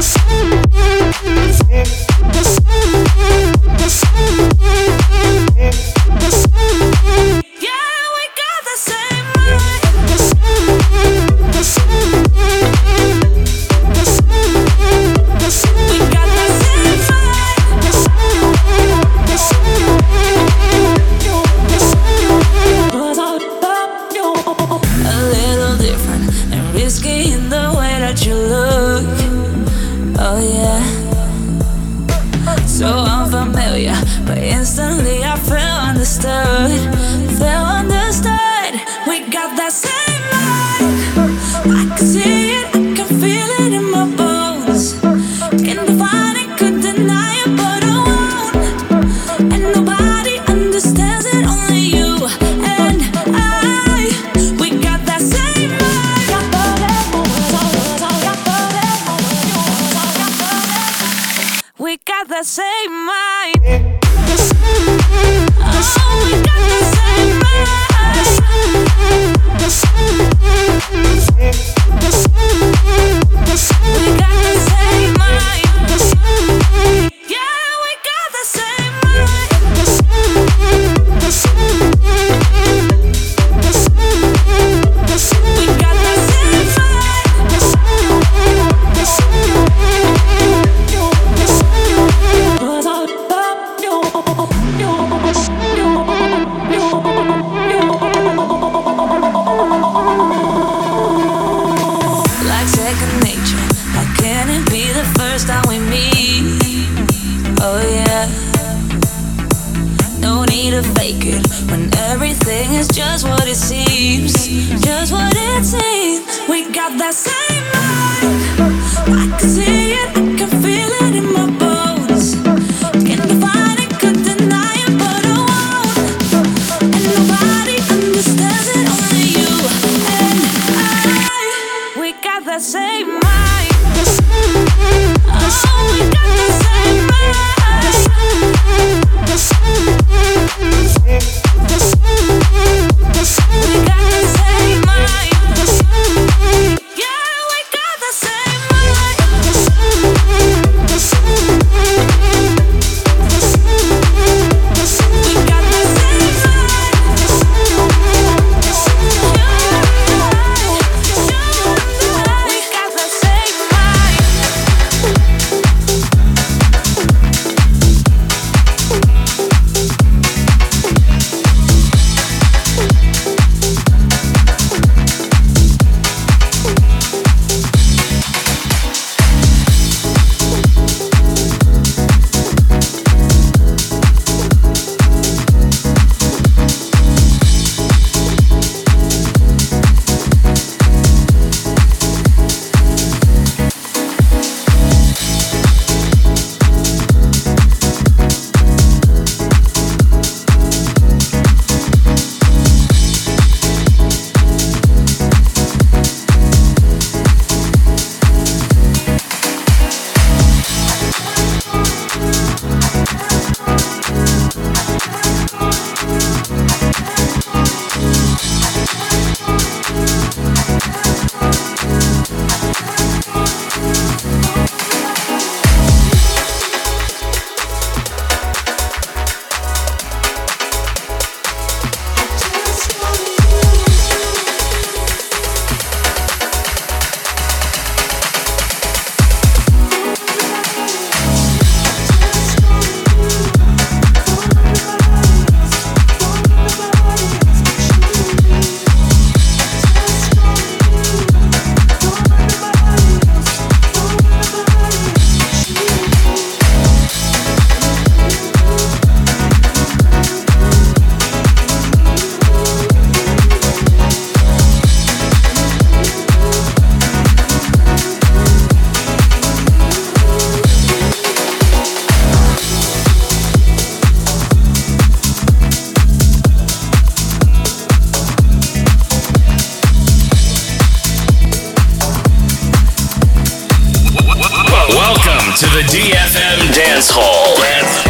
the same. the same. the same. say mine. Oh, we gotta say mine. to the DFM Dance Hall. Dance Hall.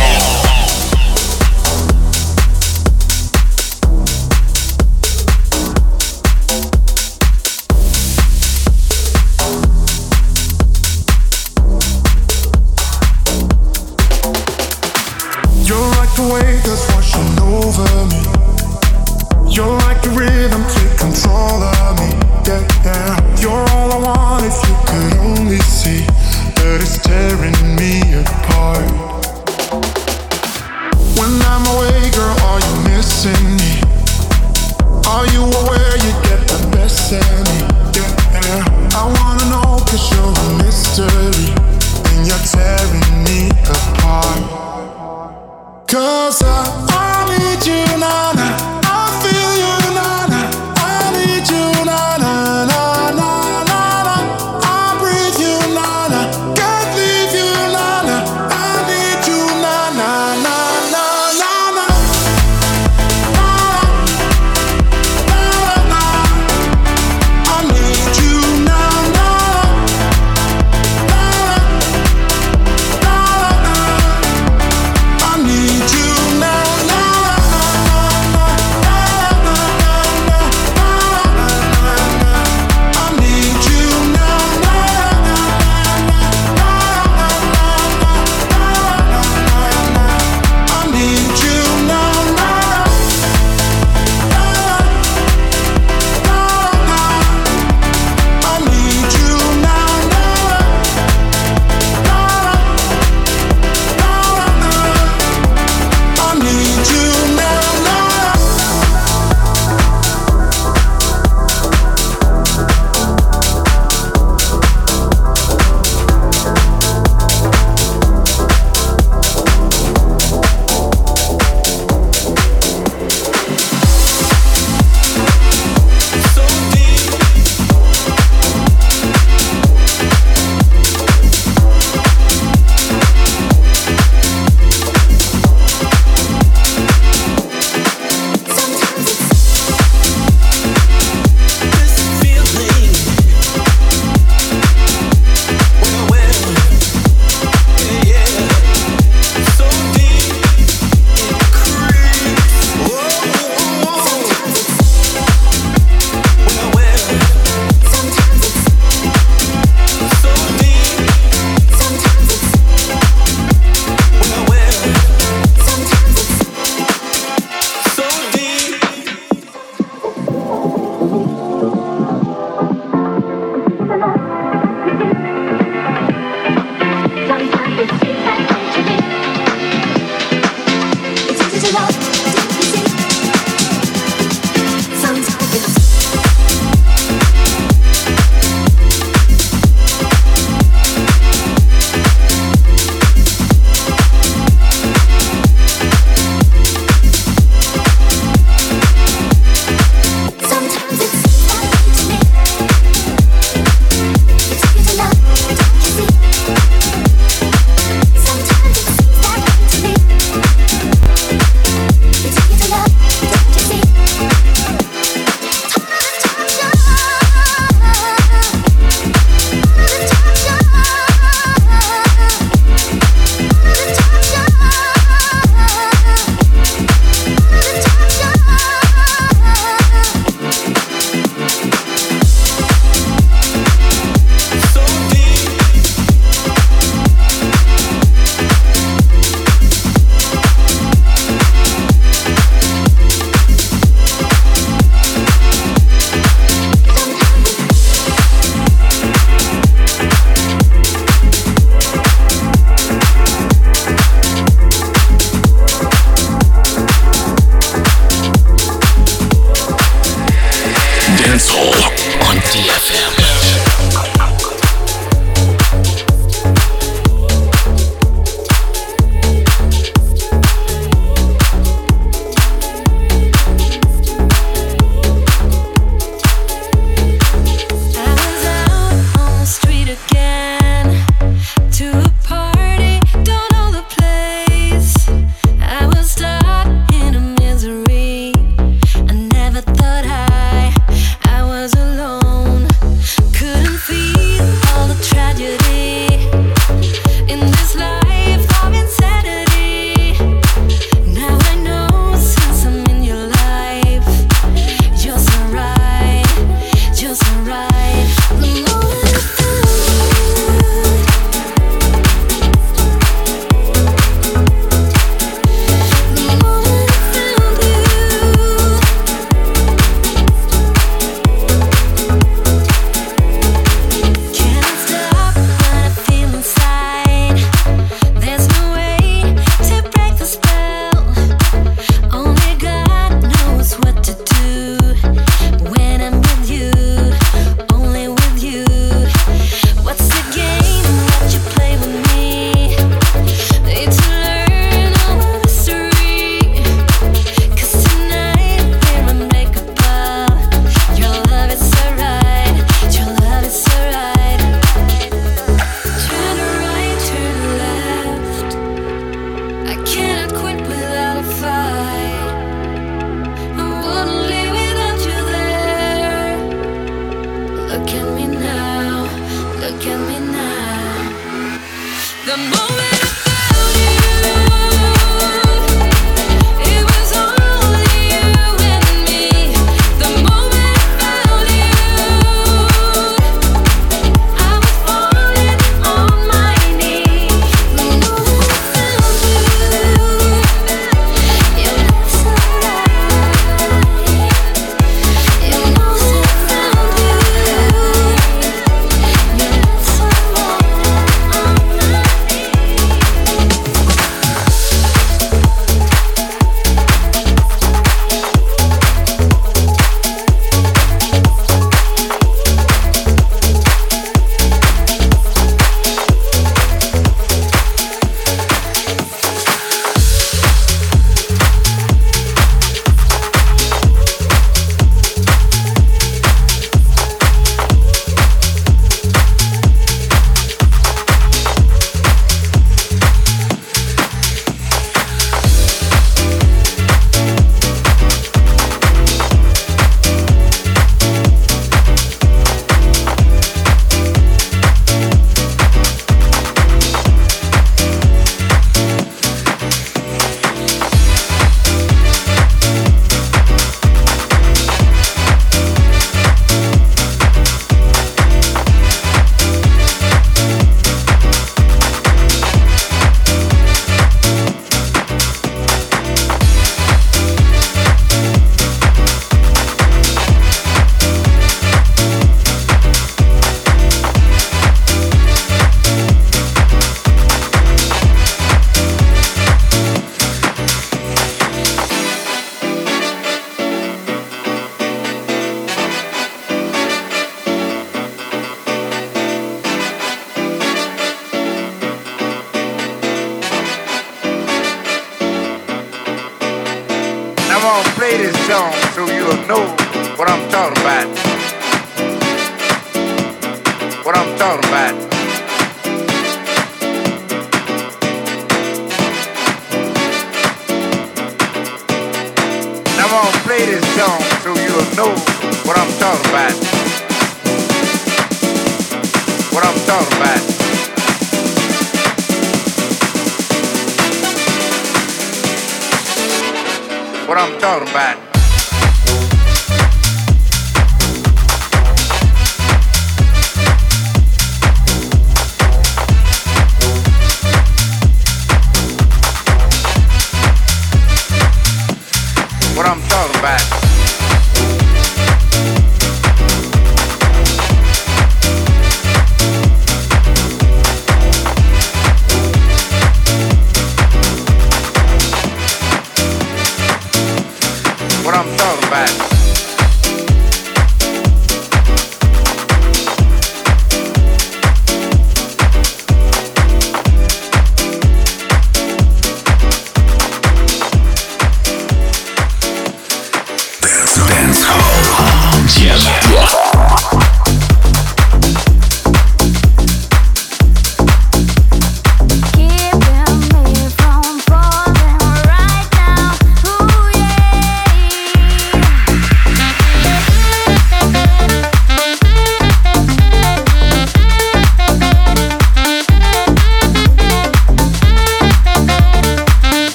I'm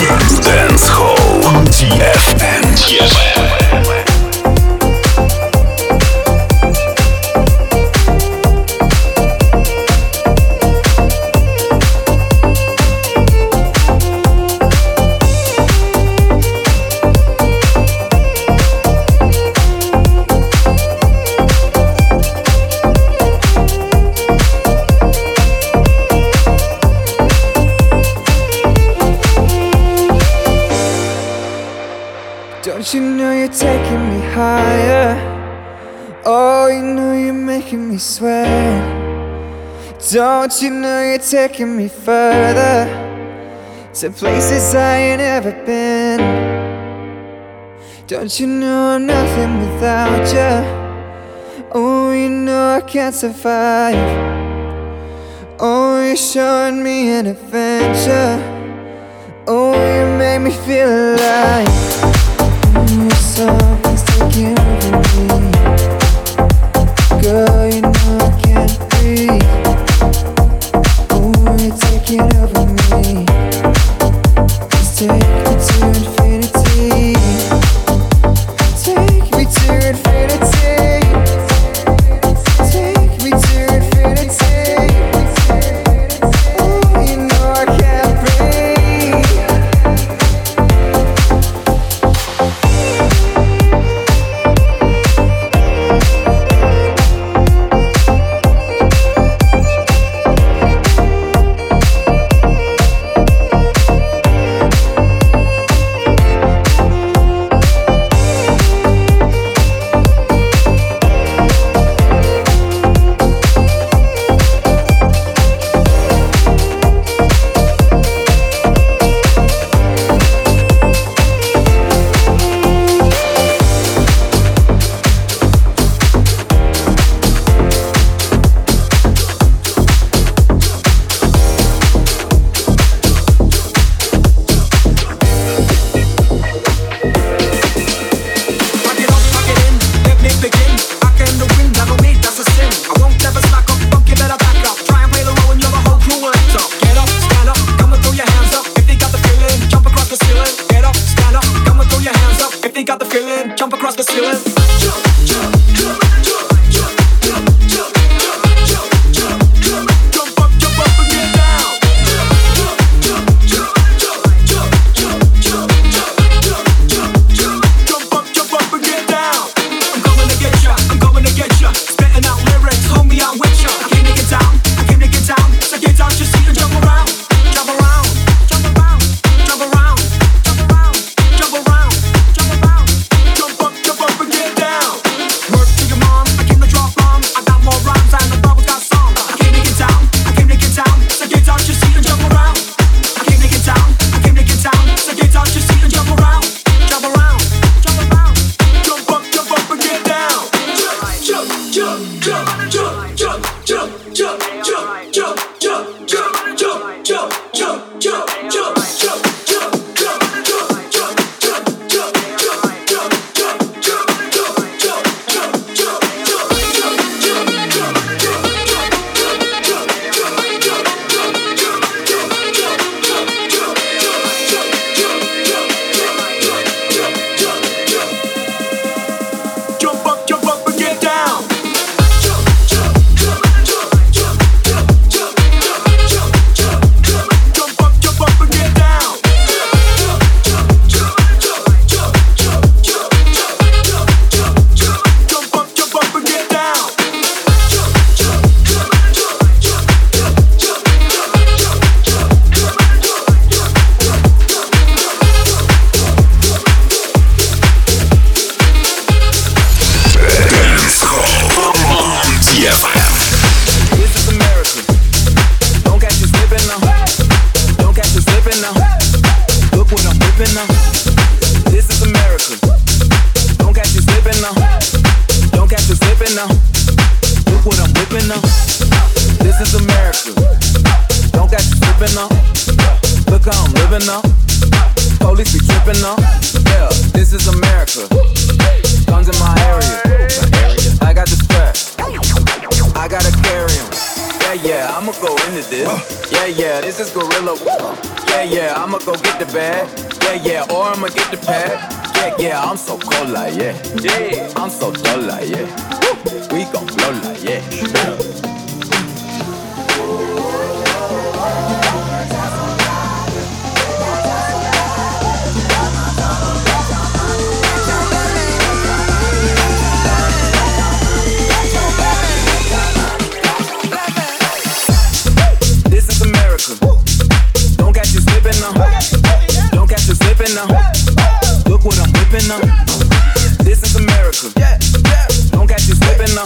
Dance Hall on. Don't Don't you know you're taking me further to places I ain't ever been? Don't you know I'm nothing without you? Oh, you know I can't survive. Oh, you're showing me an adventure. Oh, you make me feel alive. Something's taking over me.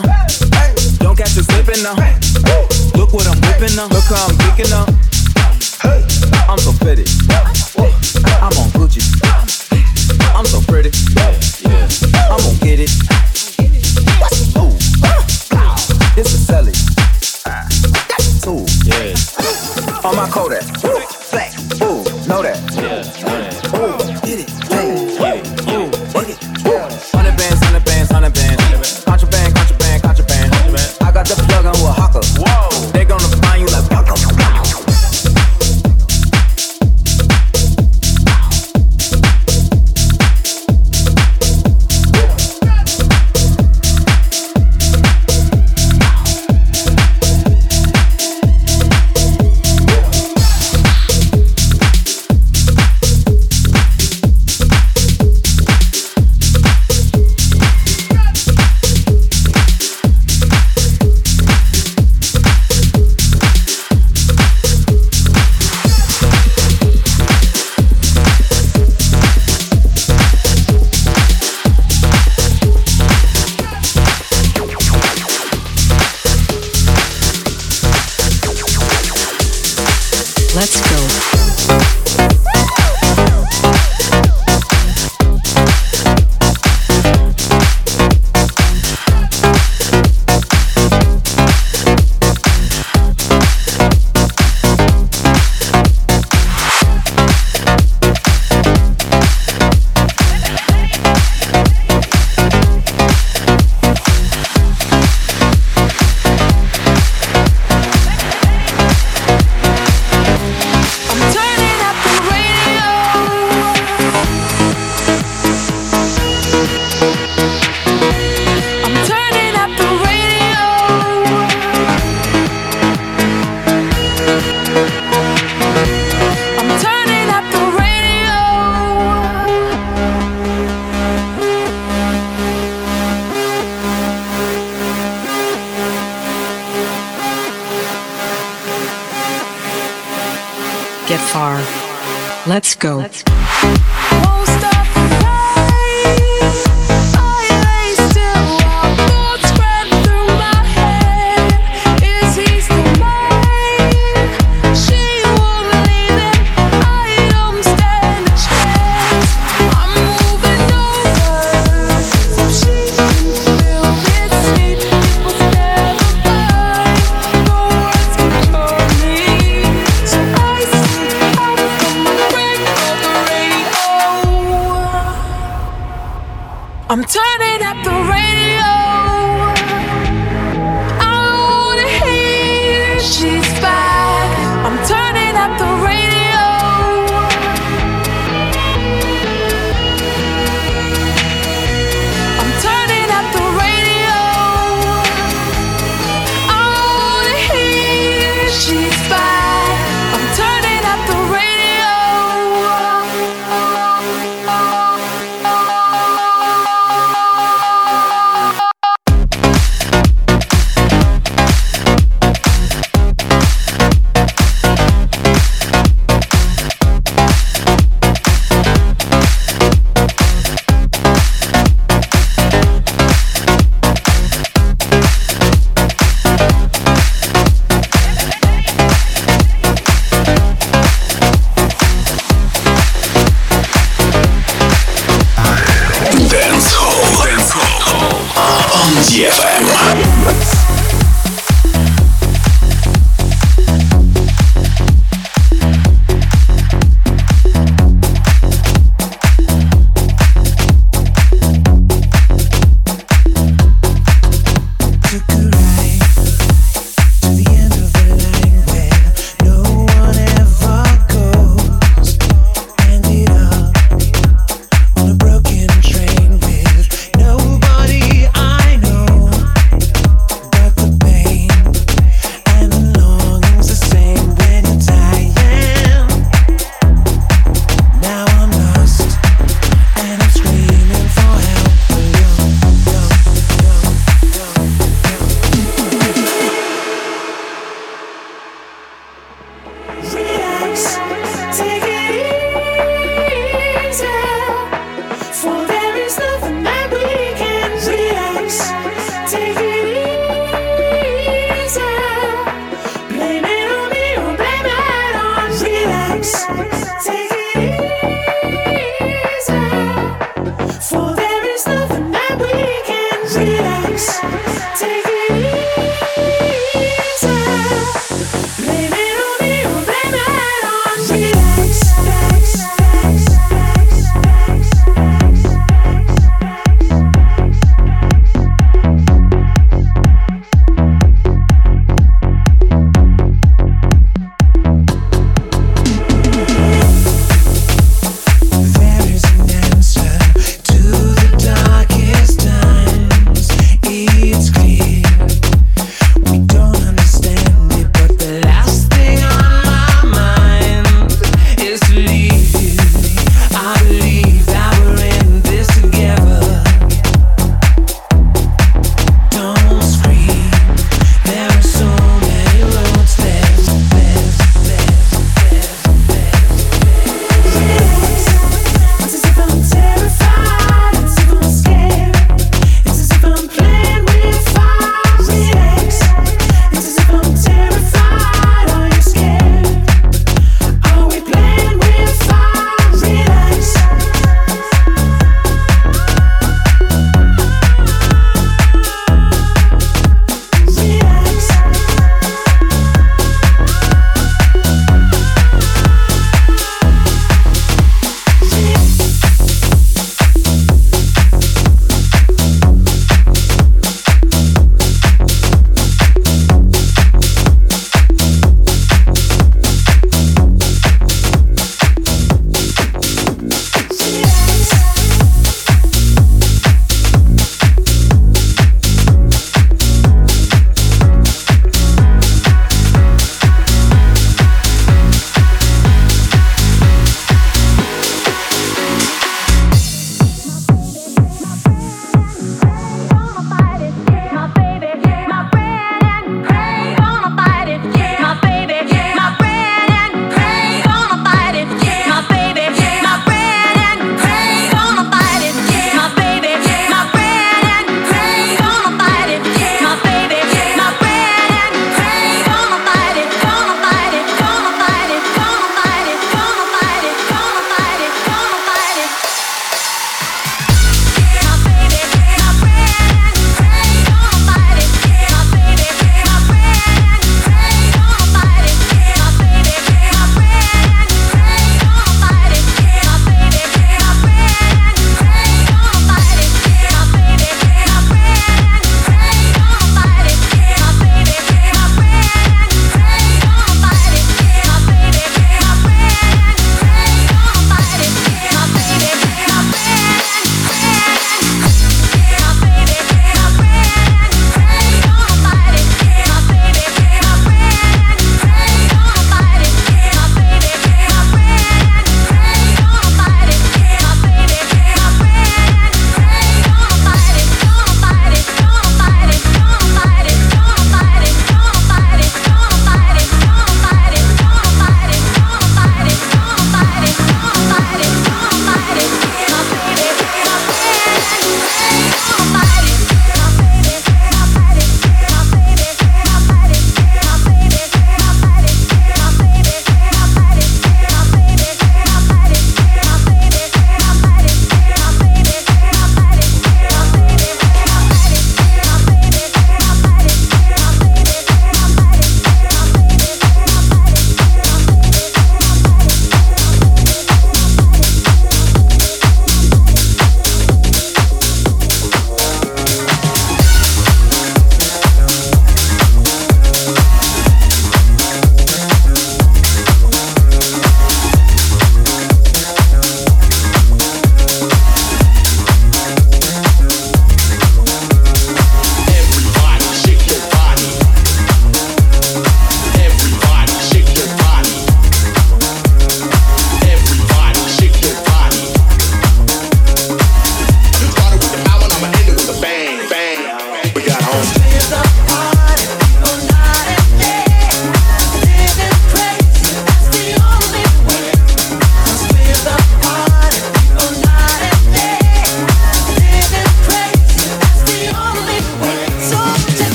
now. Don't catch you slipping now. Look what I'm whipping now. Look how I'm geeking now. I'm so pretty. I'm on Gucci. I'm so pretty. I'm gonna get it. This is Sally. That's a tool. On my Kodak. Black. Ooh, know that.